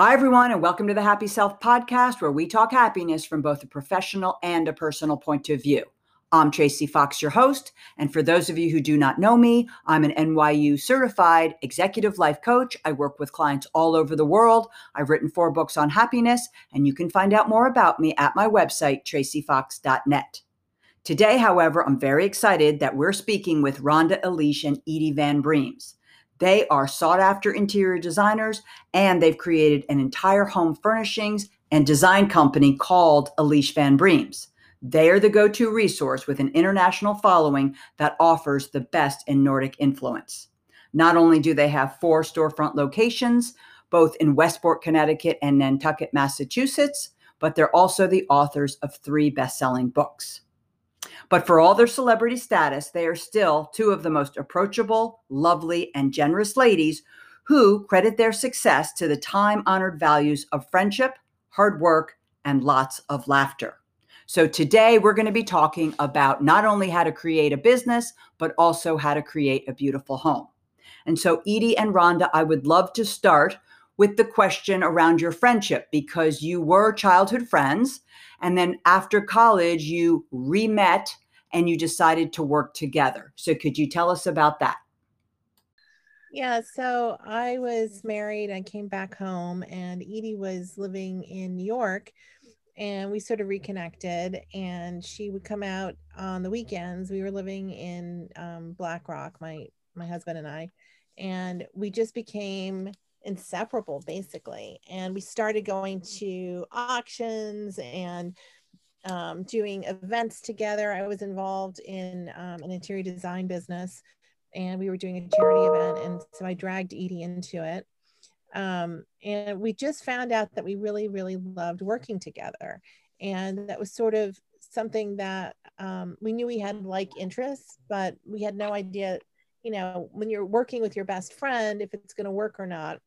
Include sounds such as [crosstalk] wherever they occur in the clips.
Hi, everyone, and welcome to the Happy Self podcast, where we talk happiness from both a professional and a personal point of view. I'm Tracy Fox, your host. And for those of you who do not know me, I'm an NYU certified executive life coach. I work with clients all over the world. I've written four books on happiness, and you can find out more about me at my website, tracyfox.net. Today, however, I'm very excited that we're speaking with Rhonda Eleish and Edie Van Breems. They are sought after interior designers and they've created an entire home furnishings and design company called Eleish Van Breems. They are the go to resource with an international following that offers the best in Nordic influence. Not only do they have four storefront locations, both in Westport, Connecticut and Nantucket, Massachusetts, but they're also the authors of three best selling books. But for all their celebrity status, they are still two of the most approachable, lovely, and generous ladies who credit their success to the time honored values of friendship, hard work, and lots of laughter. So today we're going to be talking about not only how to create a business, but also how to create a beautiful home. And so, Edie and Rhonda, I would love to start with the question around your friendship because you were childhood friends. And then after college, you re met and you decided to work together. So, could you tell us about that? Yeah, so I was married. I came back home, and Edie was living in New York, and we sort of reconnected. And she would come out on the weekends. We were living in um, Black Rock, my my husband and I, and we just became inseparable, basically. And we started going to auctions and um, doing events together. I was involved in um, an interior design business and we were doing a charity event. And so I dragged Edie into it. Um, and we just found out that we really, really loved working together. And that was sort of something that um, we knew we had like interests, but we had no idea, you know, when you're working with your best friend, if it's going to work or not.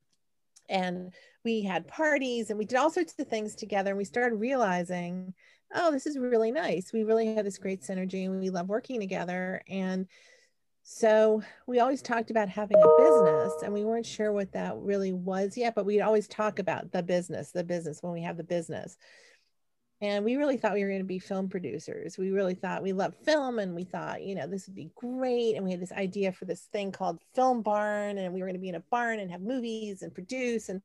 And we had parties and we did all sorts of things together. And we started realizing oh, this is really nice. We really have this great synergy and we love working together. And so we always talked about having a business and we weren't sure what that really was yet, but we'd always talk about the business, the business when we have the business and we really thought we were going to be film producers. We really thought we loved film and we thought you know this would be great and we had this idea for this thing called film barn and we were going to be in a barn and have movies and produce and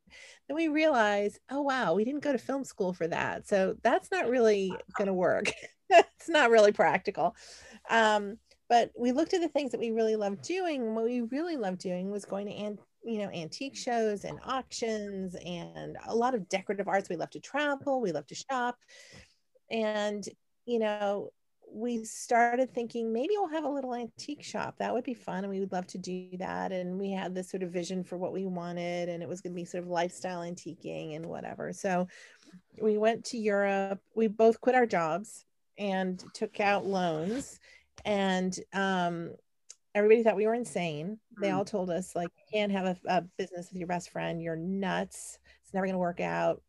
then we realized oh wow we didn't go to film school for that. So that's not really going to work. [laughs] It's not really practical. Um, but we looked at the things that we really loved doing and what we really loved doing was going to you know antique shows and auctions and a lot of decorative arts. We love to travel we love to shop. And you know we started thinking maybe we'll have a little antique shop. That would be fun and we would love to do that. And we had this sort of vision for what we wanted and it was going to be sort of lifestyle antiquing and whatever. So we went to europe. We both quit our jobs and took out loans. And um, everybody thought we were insane. They all mm. told us like you can't have a, a business with your best friend. You're nuts. It's never going to work out.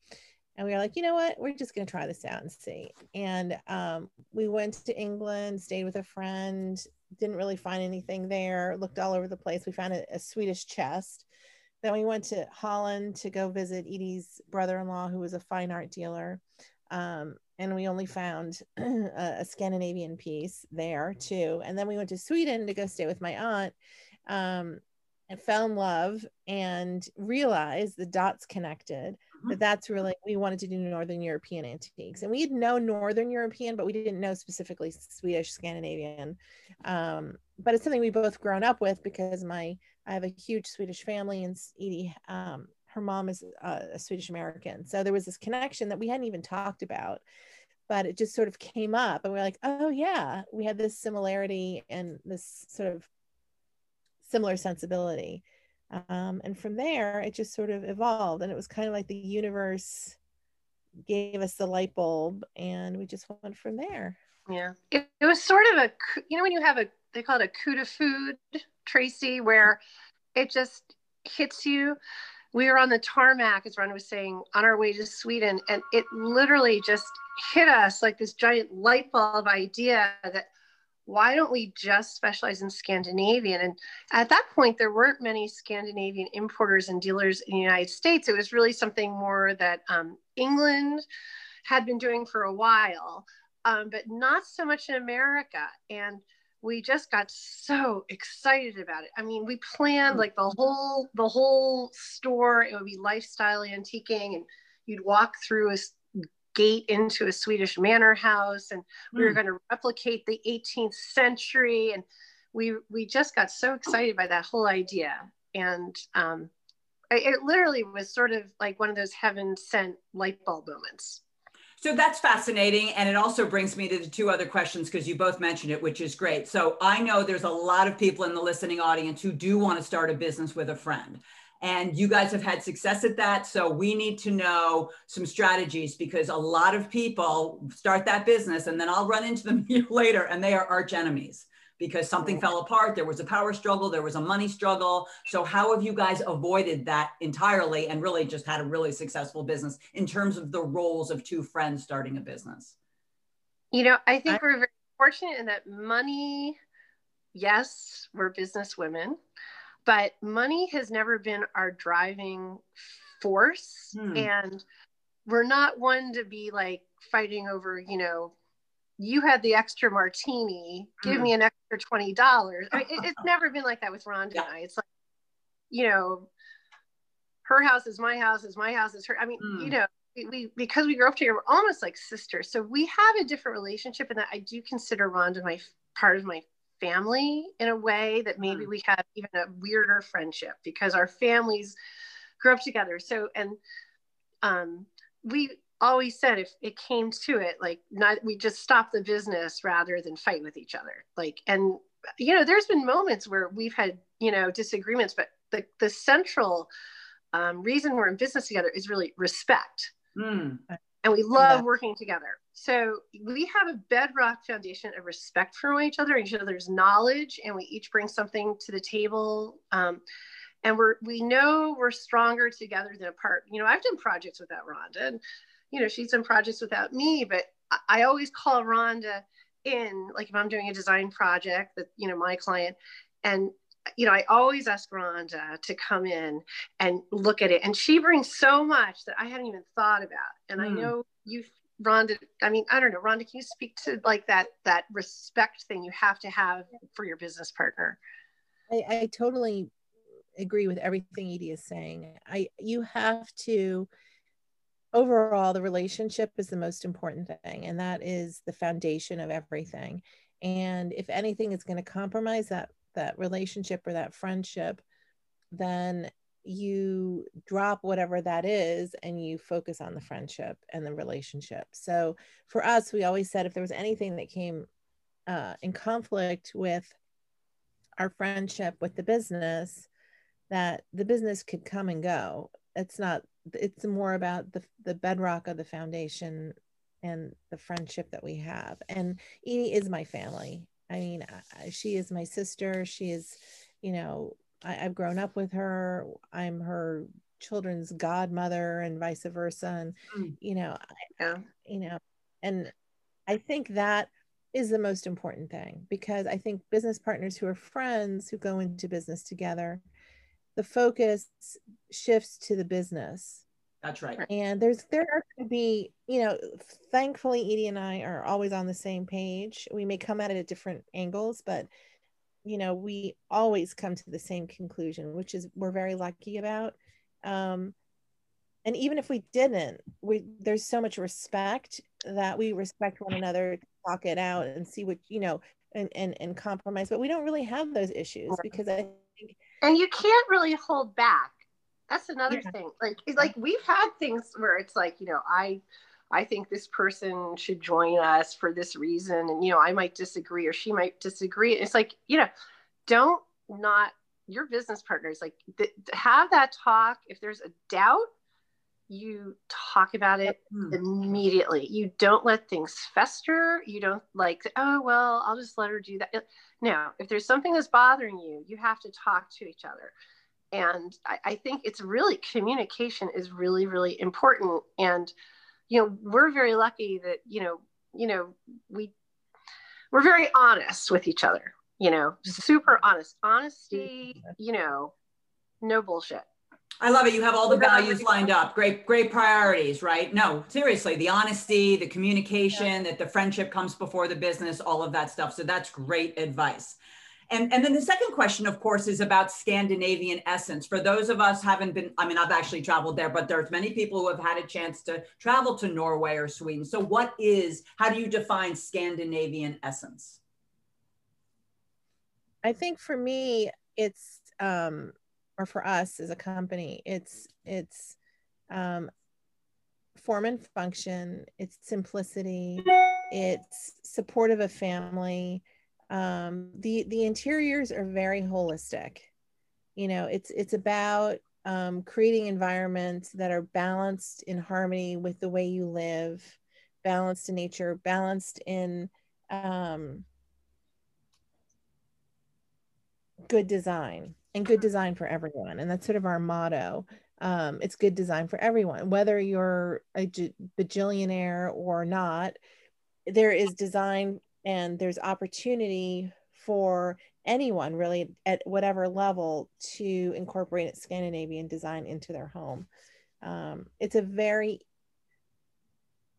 And we were like, you know what? We're just going to try this out and see. And um, we went to England, stayed with a friend, didn't really find anything there, looked all over the place. We found a, a Swedish chest. Then we went to Holland to go visit Edie's brother in law, who was a fine art dealer. Um, and we only found [clears throat] a, Scandinavian piece there too. And then we went to Sweden to go stay with my aunt um, and fell in love and realized the dots connected mm-hmm. that that's really we wanted to do northern european antiques and we had known northern european but we didn't know specifically swedish scandinavian um, but it's something we both grown up with because my i have a huge swedish family and edie um, her mom is uh, a Swedish American. So there was this connection that we hadn't even talked about, but it just sort of came up and we are like, oh yeah, we had this similarity and this sort of similar sensibility. Um, and from there, it just sort of evolved. And it was kind of like the universe gave us the light bulb and we just went from there. Yeah. It, it was sort of a, you know, when you have a, they call it a coup de foudre, Tracy, where it just hits you we were on the tarmac, as Ron was saying, on our way to Sweden, and it literally just hit us like this giant light bulb idea that why don't we just specialize in Scandinavian? And at that point, there weren't many Scandinavian importers and dealers in the United States. It was really something more that um, England had been doing for a while, um, but not so much in America. And we just got so excited about it. I mean, we planned like the whole the whole store. It would be lifestyle antiquing, and you'd walk through a gate into a Swedish manor house, and we were hmm. going to replicate the 18th century. And we we just got so excited by that whole idea, and um, it literally was sort of like one of those heaven sent light bulb moments. So that's fascinating. And it also brings me to the two other questions because you both mentioned it, which is great. So I know there's a lot of people in the listening audience who do want to start a business with a friend. And you guys have had success at that. So we need to know some strategies because a lot of people start that business and then I'll run into them [laughs] later and they are arch enemies because something fell apart. There was a power struggle, there was a money struggle. So, how have you guys avoided that entirely and really just had a really successful business in terms of the roles of two friends starting a business? You know, I think I, we're very fortunate in that money, yes, we're business women, but money has never been our driving force. Hmm. And we're not one to be like fighting over, you know, you had the extra martini, give mm. me an extra $20. I mean, it, it's [laughs] never been like that with Rhonda yeah. and I. It's like, you know, her house is my house, is my house is her. I mean, mm. you know, we, because we grew up together, we're almost like sisters. So we have a different relationship, and that I do consider Rhonda my part of my family in a way that maybe mm. we have even a weirder friendship because our families grew up together. So and um, we always said if it came to it like not we just stop the business rather than fight with each other like and you know there's been moments where we've had you know disagreements but the, the central um, reason we're in business together is really respect mm. and we love yeah. working together so we have a bedrock foundation of respect for each other each other's knowledge and we each bring something to the table um, and we're we know we're stronger together than apart you know i've done projects without rhonda and you know, she's done projects without me, but I, always call Rhonda in, like if I'm doing a design project that, you know, my client, and you know, I always ask Rhonda to come in and look at it. And she brings so much that I hadn't even thought about. And mm. I hmm. know you, Rhonda, I mean, I don't know, Rhonda, can you speak to like that, that respect thing you have to have for your business partner? I, I totally agree with everything Edie is saying. I, you have to, overall the relationship is the most important thing and that is the foundation of everything. And if anything is going to compromise that that relationship or that friendship then you drop whatever that is and you focus on the friendship and the relationship. So for us we always said if there was anything that came uh, in conflict with our friendship with the business that the business could come and go. It's not it's more about the the bedrock of the foundation and the friendship that we have. And Edie is my family. I mean, I, she is my sister. She is, you know, I, have grown up with her. I'm her children's godmother, and vice versa. And mm. you know, yeah. you know, and I think that is the most important thing because I think business partners who are friends who go into business together the focus shifts to the business. That's right. And there's there are going to be, you know, thankfully Edie and I are always on the same page. We may come at it at different angles, but you know, we always come to the same conclusion, which is we're very lucky about. Um, and even if we didn't, we there's so much respect that we respect one another, talk it out, and see what you know, and and and compromise. But we don't really have those issues because I think and you can't really hold back. That's another yeah. thing. Like like we've had things where it's like you know i i think this person should join us for this reason and you know i might disagree or she might disagree. It's like you know don't not your business partners like th- have that talk. If there's a doubt you talk about it mm. immediately you don't let things fester you don't like oh well i'll just let her do that No, if there's something that's bothering you, you have to talk to each other. And I, I think it's really communication is really, really important. And, you know, we're very lucky that, you know, you know, we we're very honest with each other you know super honest honesty you know no bullshit I love it. You have all the values lined up. Great, great priorities, right? No, seriously, the honesty, the communication, yeah. that the friendship comes before the business, all of that stuff. So that's great advice. And, and then the second question, of course, is about Scandinavian essence. For those of us haven't been, I mean, I've actually traveled there, but there's many people who have had a chance to travel to Norway or Sweden. So what is, how do you define Scandinavian essence? I think for me, it's, um, or for us as a company, it's, it's, um, form and function, it's simplicity, it's supportive of a family, um, the the interiors are very holistic. You know it's it's about um, creating environments that are balanced in harmony with the way you live balanced in nature balanced in um, good design and good design for everyone and that's sort of our motto um, it's good design for everyone whether you're a bajillionaire or not there is design and there's opportunity for anyone really at whatever level to incorporate Scandinavian design into their home. Um, it's a very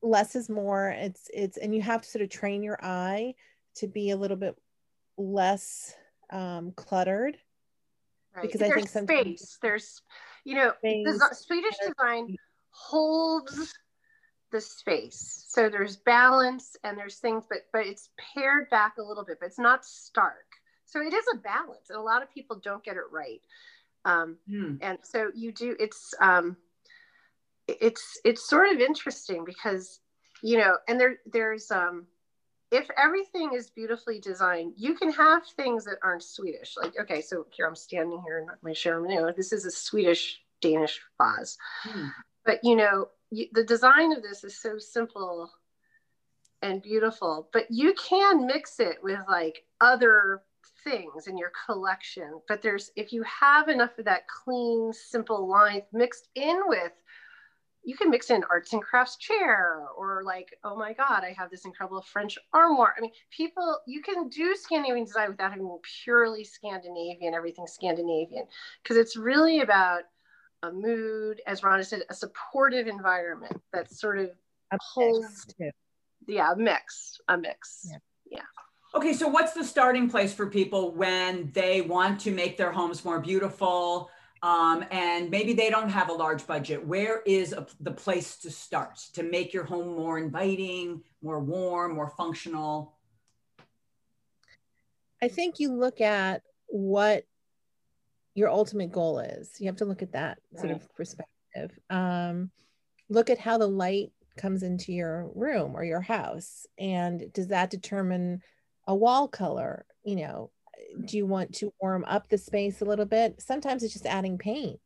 less is more. It's it's and you have to sort of train your eye to be a little bit less um, cluttered. Right. Because there's I think sometimes space. There's you know the Swedish design holds the space. So there's balance and there's things, but but it's pared back a little bit, but it's not stark. So it is a balance, and a lot of people don't get it right. Um, mm. And so you do. It's um, it's it's sort of interesting because you know, and there there's um, if everything is beautifully designed, you can have things that aren't Swedish. Like okay, so here I'm standing here in my showroom. You this is a Swedish Danish vase. Mm. But you know, you, the design of this is so simple and beautiful, but you can mix it with like other things in your collection. But there's, if you have enough of that clean, simple line mixed in with, you can mix in arts and crafts chair or like, oh my God, I have this incredible French armoire. I mean, people, you can do Scandinavian design without having purely Scandinavian, everything Scandinavian, because it's really about a mood, as Rhonda said, a supportive environment that sort of a holds, yeah, a mix, a mix. Yeah. yeah. Okay, so what's the starting place for people when they want to make their homes more beautiful? Um, and maybe they don't have a large budget. Where is a, the place to start to make your home more inviting, more warm, more functional? I think you look at what your ultimate goal is. You have to look at that sort of perspective. Um, look at how the light comes into your room or your house, and does that determine a wall color? You know, do you want to warm up the space a little bit? Sometimes it's just adding paint.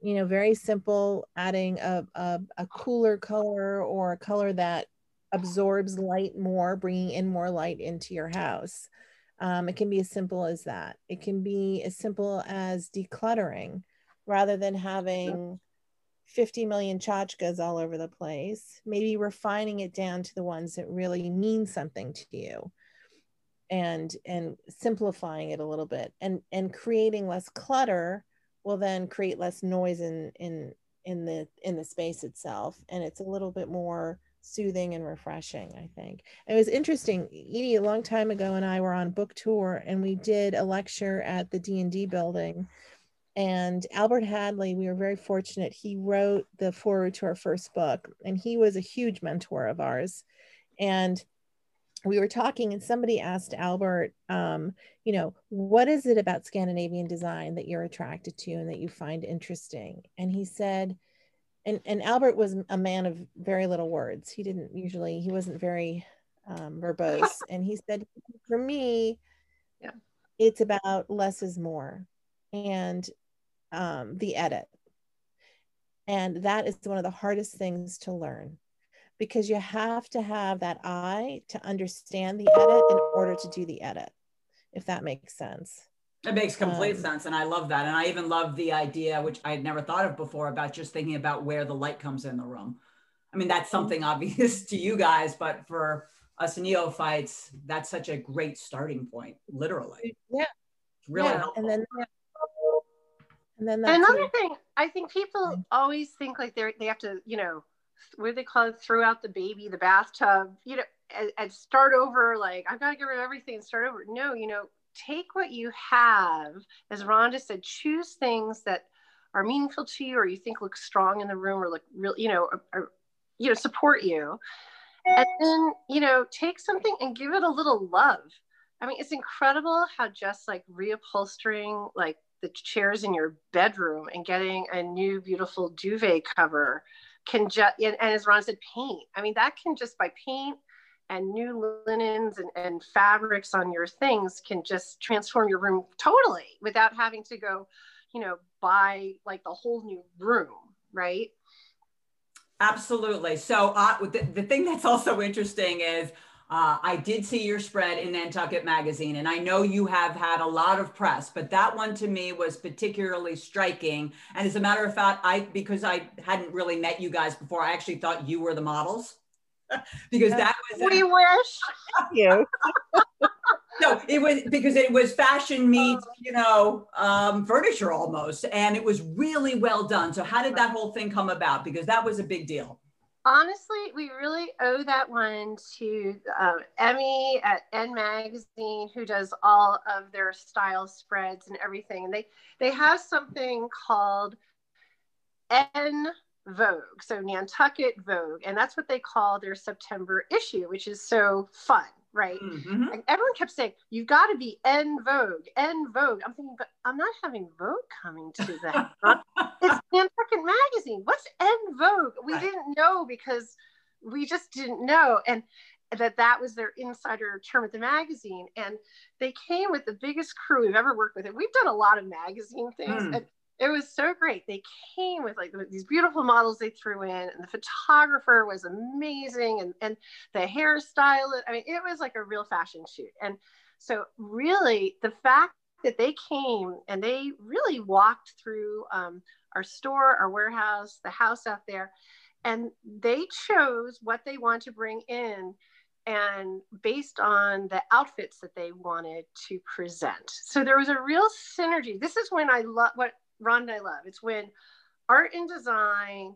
You know, very simple, adding a, a, a cooler color or a color that absorbs light more, bringing in more light into your house. Um, it can be as simple as that. It can be as simple as decluttering rather than having 50 million tchotchkes all over the place. Maybe refining it down to the ones that really mean something to you and and simplifying it a little bit and and creating less clutter will then create less noise in in in the in the space itself. And it's a little bit more soothing and refreshing i think. It was interesting edie a long time ago and i were on book tour and we did a lecture at the d&d building. And albert hadley we were very fortunate he wrote the foreword to our first book and he was a huge mentor of ours. And we were talking and somebody asked albert um, you know what is it about scandinavian design that you're attracted to and that you find interesting? And he said and and Albert was a man of very little words. He didn't usually he wasn't very um, verbose, [laughs] and he said, for me, yeah, it's about less is more, and um, the edit, and that is one of the hardest things to learn because you have to have that eye to understand the edit in order to do the edit if that makes sense it makes complete um, sense. And I love that. And I even love the idea, which I had never thought of before, about just thinking about where the light comes in the room. I mean, that's mm-hmm. something [laughs] obvious to you guys, but for us neophytes, that's such a great starting point, literally. Yeah. It's really yeah. helpful. And then and then that's another it. thing, I think people always think like they they have to, you know, what do they call it? Throw out the baby, the bathtub, you know, and, and start over. Like I've got to get rid of everything and start over. No, you know, take what you have, as Rhonda said, choose things that are meaningful to you or you think look strong in the room or look real, you know, or, or you know, support you. And then, you know, take something and give it a little love. I mean, it's incredible how just like reupholstering like the chairs in your bedroom and getting a new beautiful duvet cover can just and, and as Ron said, paint. I mean, that can just by paint and new linens and, and fabrics on your things can just transform your room totally without having to go, you know, buy like the whole new room, right? Absolutely. So uh, the, the thing that's also interesting is uh, I did see your spread in Nantucket Magazine, and I know you have had a lot of press, but that one to me was particularly striking. And as a matter of fact, I because I hadn't really met you guys before, I actually thought you were the models [laughs] because that was We wish. you. [laughs] no, it was because it was fashion meets, you know, um, furniture almost, and it was really well done. So how did that whole thing come about? Because that was a big deal. Honestly, we really owe that one to uh, Emmy at N Magazine, who does all of their style spreads and everything. And they they have something called N Vogue, so Nantucket Vogue, and that's what they call their September issue, which is so fun, right? Mhm. And everyone kept saying, "You've got to be N Vogue, N Vogue." I'm thinking, but I'm not having Vogue coming to that. [laughs] it's Nantucket Magazine. What's N Vogue? We Right. didn't know because we just didn't know, and that that was their insider term at the magazine. And they came with the biggest crew we've ever worked with, and we've done a lot of magazine things. Mm. And it was so great. They came with like these beautiful models they threw in, and the photographer was amazing, and and the hairstylist. I mean, it was like a real fashion shoot. And so, really, the fact that they came and they really walked through um, our store, our warehouse, the house out there, and they chose what they want to bring in and based on the outfits that they wanted to present. So there was a real synergy. This is when I love what Ron and I love. It's when art and design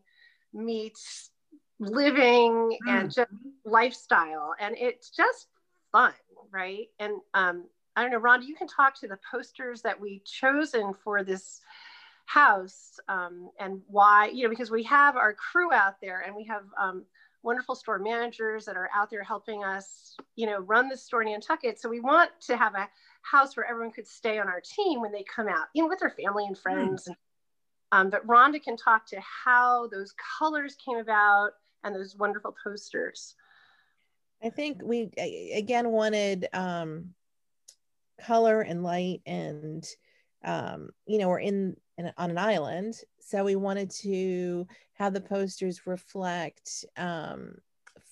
meets living and just lifestyle and it's just fun right? And um i don't know rhonda you can talk to the posters that we chosen for this house um, and why you know because we have our crew out there and we have um, wonderful store managers that are out there helping us you know run the store in nantucket. So we want to have a house where everyone could stay on our team when they come out you know with their family and friends. And um, but rhonda can talk to how those colors came about and those wonderful posters. I think we again wanted um, color and light, and um, you know we're in, in on an island, so we wanted to have the posters reflect um,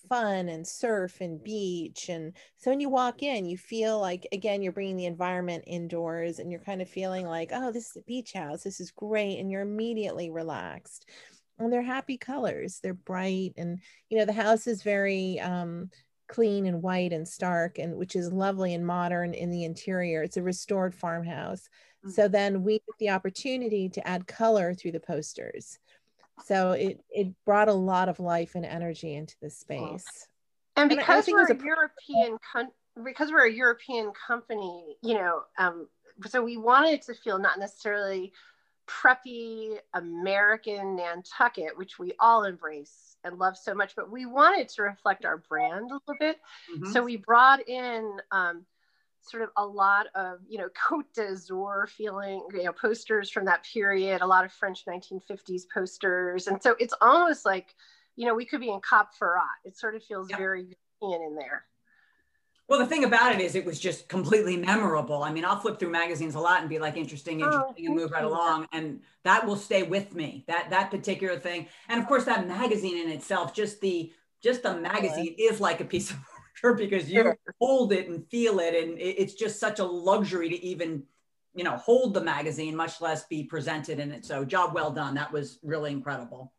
fun and surf and beach, and so when you walk in, you feel like again you're bringing the environment indoors, and you're kind of feeling like, oh, this is a beach house, this is great, and you're immediately relaxed. And they're happy colors. They're bright, and you know the house is very um, clean and white and stark and which is lovely and modern in the interior it's a restored farmhouse Mhm. so then we get the opportunity to add color through the posters so it it brought a lot of life and energy into the space. And And I- I because we're a a- european con- because we're a european company you know um, so we wanted to feel not necessarily preppy american nantucket which we all embrace and love so much but we wanted to reflect our brand a little bit. Mhm. so we brought in um, sort of a lot of you know [laughs] Côte d'Azur feeling you know posters from that period a lot of french 1950s posters and so it's almost like you know we could be in cap ferrat it sort of feels Yeah. very european in there Well, the thing about it is, it was just completely memorable. I mean, I'll flip through magazines a lot and be like interesting, Oh, interesting, and move right along, and that will stay with me. That that particular thing, and of course, that magazine in itself, just the just the magazine is like a piece of furniture because you Sure. hold it and feel it, and it- it's just such a luxury to even you know hold the magazine, much less be presented in it. So, job well done. That was really incredible.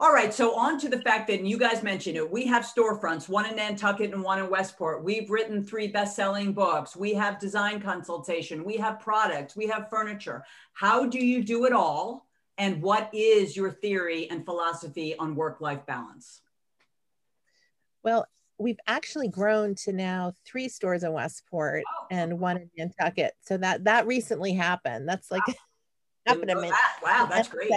All right, so on to the fact that you guys mentioned it. We have storefronts, one in Nantucket and one in Westport. We've written three best-selling books. We have design consultation. We have products. We have furniture. How do you do it all? And what is your theory and philosophy on work-life balance? Well, we've actually grown to now three stores in Westport oh. and one in Nantucket. So that that recently happened. That's like wow. [laughs] happened a minute. That. Wow, that's great.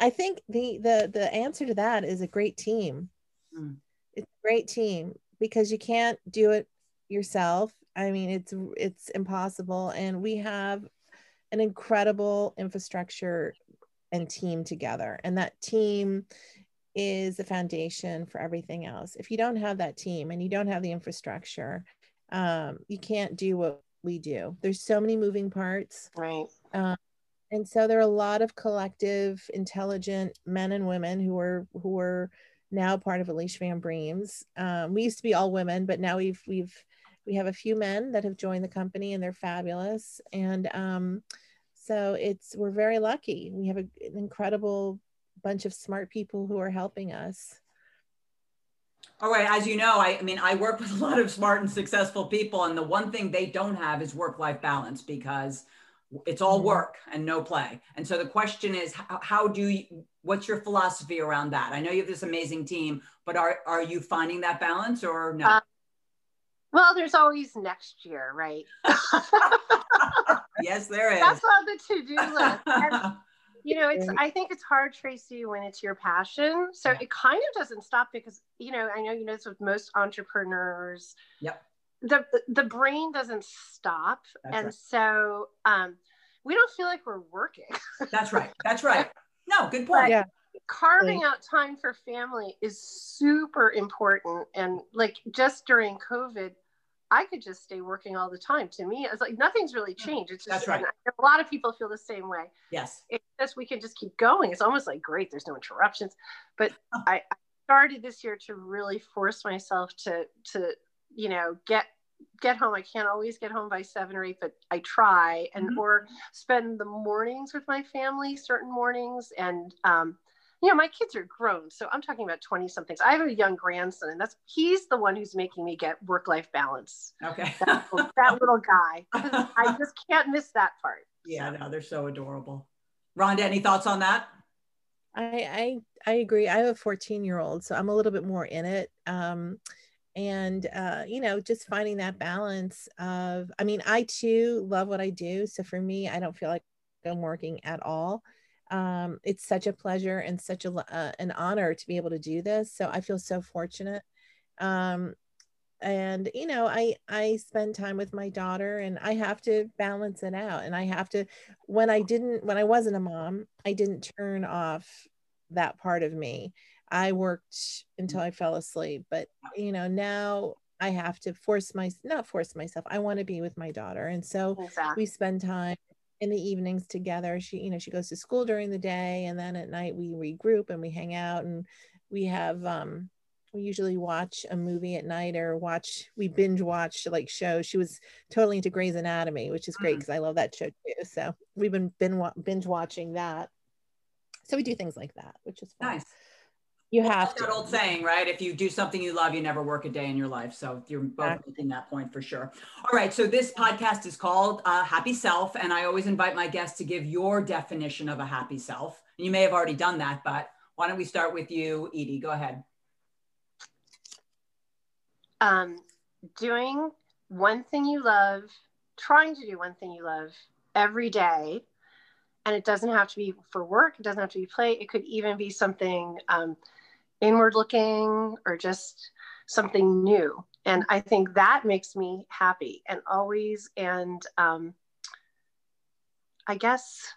I think the the the answer to that is a great team. Mm. It's a great team because you can't do it yourself. I mean, it's it's impossible, and we have an incredible infrastructure and team together, and that team is the foundation for everything else. If you don't have that team and you don't have the infrastructure, um, you can't do what we do. There's so many moving parts. Right. Um, and so there are a lot of collective intelligent men and women who are who are now part of Eleish Van Breems. Um, we used to be all women, but now we've we've we have a few men that have joined the company and they're fabulous. And um, so it's we're very lucky. We have a, an incredible bunch of smart people who are helping us. All right, as you know, I, I mean, I work with a lot of smart and successful people, and the one thing they don't have is work-life balance because it's all mm-hmm. work and no play. And so the question is, how, how do you, what's your philosophy around that? I know you have this amazing team, but are, are you finding that balance or no? Uh, well, there's always next year, right? [laughs] yes, there [laughs] is. That's on the to-do list. [laughs] And, you know, it's, I think it's hard, Tracy, when it's your passion. So yeah. it kind of doesn't stop because, you know, I know you know this with most entrepreneurs. Yep the the brain doesn't stop That's and right. so um we don't feel like we're working [laughs] That's right. That's right. No, good point. yeah. Carving out time for family is super important. And like just during COVID, I could just stay working all the time. To me, it's like nothing's really changed. It's just That's right. a lot of people feel the same way. Yes. It's just we can just keep going. It's almost like great, there's no interruptions. But [laughs] I, I started this year to really force myself to to you know get get home. I can't always get home by seven or eight, but I try and mm-hmm. or spend the mornings with my family, certain mornings. And um, you know, my kids are grown, so I'm talking about 20 somethings. I have a young grandson, and that's he's the one who's making me get work-life balance. Okay. that, that little guy. [laughs] I just can't miss that part. Yeah, so. no, they're so adorable. Rhonda, any thoughts on that? I I I agree. I have a 14 year old, so I'm a little bit more in it. Um, and uh, you know just finding that balance of i mean i too love what i do so for me i don't feel like i'm working at all um, it's such a pleasure and such a uh, an honor to be able to do this so i feel so fortunate um, and you know i i spend time with my daughter and i have to balance it out and i have to when i didn't when i wasn't a mom i didn't turn off that part of me I worked until I fell asleep. But you know, now I have to force my not force myself. I want to be with my daughter. And so exactly. we spend time in the evenings together. She, you know, she goes to school during the day and then at night we regroup and we hang out and we have um we usually watch a movie at night or watch we binge watch like shows she was totally into Grey's Anatomy which is great because mm. I love that show too so we've been binge watching that so we do things like that which is fun. nice you have that old saying, right? If you do something you love, you never work a day in your life. So you're both exactly. making that point for sure. All right. So this podcast is called uh, Happy Self, and I always invite my guests to give your definition of a happy self. And you may have already done that, but why don't we start with you, Edie? Go ahead. Um, doing one thing you love, trying to do one thing you love every day and it doesn't have to be for work it doesn't have to be play it could even be something um, inward looking or just something new. And I think that makes me happy and always, and um, I guess,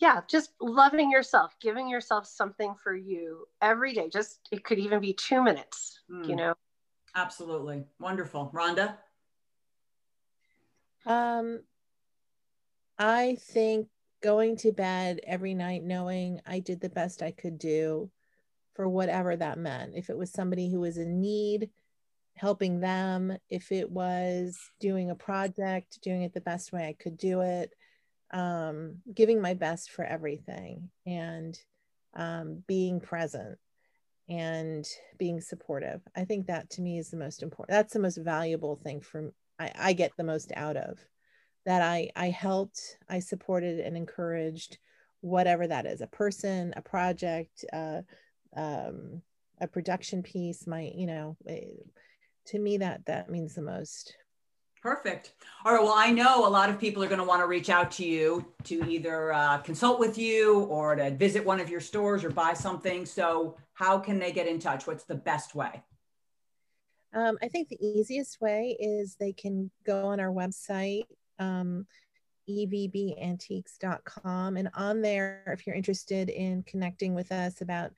yeah, just loving yourself, giving yourself something for you every day. Just, it could even be two minutes, mm. you know? Absolutely. Wonderful. Rhonda? Um, I think going to bed every night knowing I did the best I could do for whatever that meant. If it was somebody who was in need, helping them, if it was doing a project, doing it the best way I could do it, um, giving my best for everything. And um, being present and being supportive. I think that to me is the most important. That's the most valuable thing for I, I get the most out of that I I helped, I supported and encouraged whatever that is, a person, a project, uh, um, a production piece, my, you know, eh, to me that that means the most. Perfect. All right. Well, I know a lot of people are going to want to reach out to you to either uh, consult with you or to visit one of your stores or buy something. So, how can they get in touch? What's the best way? Um, I think the easiest way is they can go on our website, um, evbantiques.com. And on there, if you're interested in connecting with us about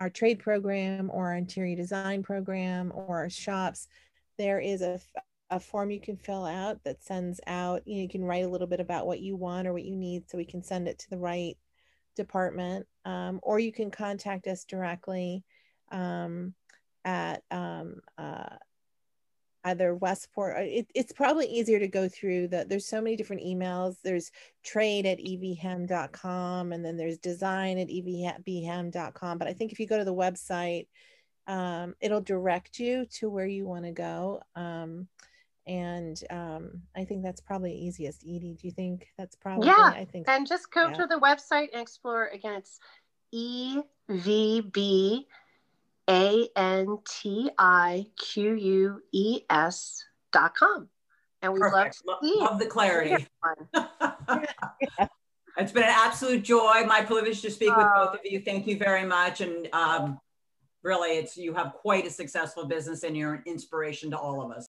our trade program or our interior design program or our shops, there is a, a form you can fill out that sends out, you, know, you can write a little bit about what you want or what you need so we can send it to the right department. Um, or you can contact us directly um, at um, uh, either Westport. It, it's probably easier to go through the. There's so many different emails. There's trade at evhem.com, and then there's design at evhem.com. But I think if you go to the website, um, it'll direct you to where you want to go. And um, I think that's probably easiest. Edie, do you think that's probably? Yeah, I think. And just go yeah. to the website and explore. Again, it's evb a N T I Q U E S dot com. And we love, love the clarity. [laughs] it's been an absolute joy. My privilege to speak with both of you. Thank you very much. And um, really, it's you have quite a successful business and you're an inspiration to all of us.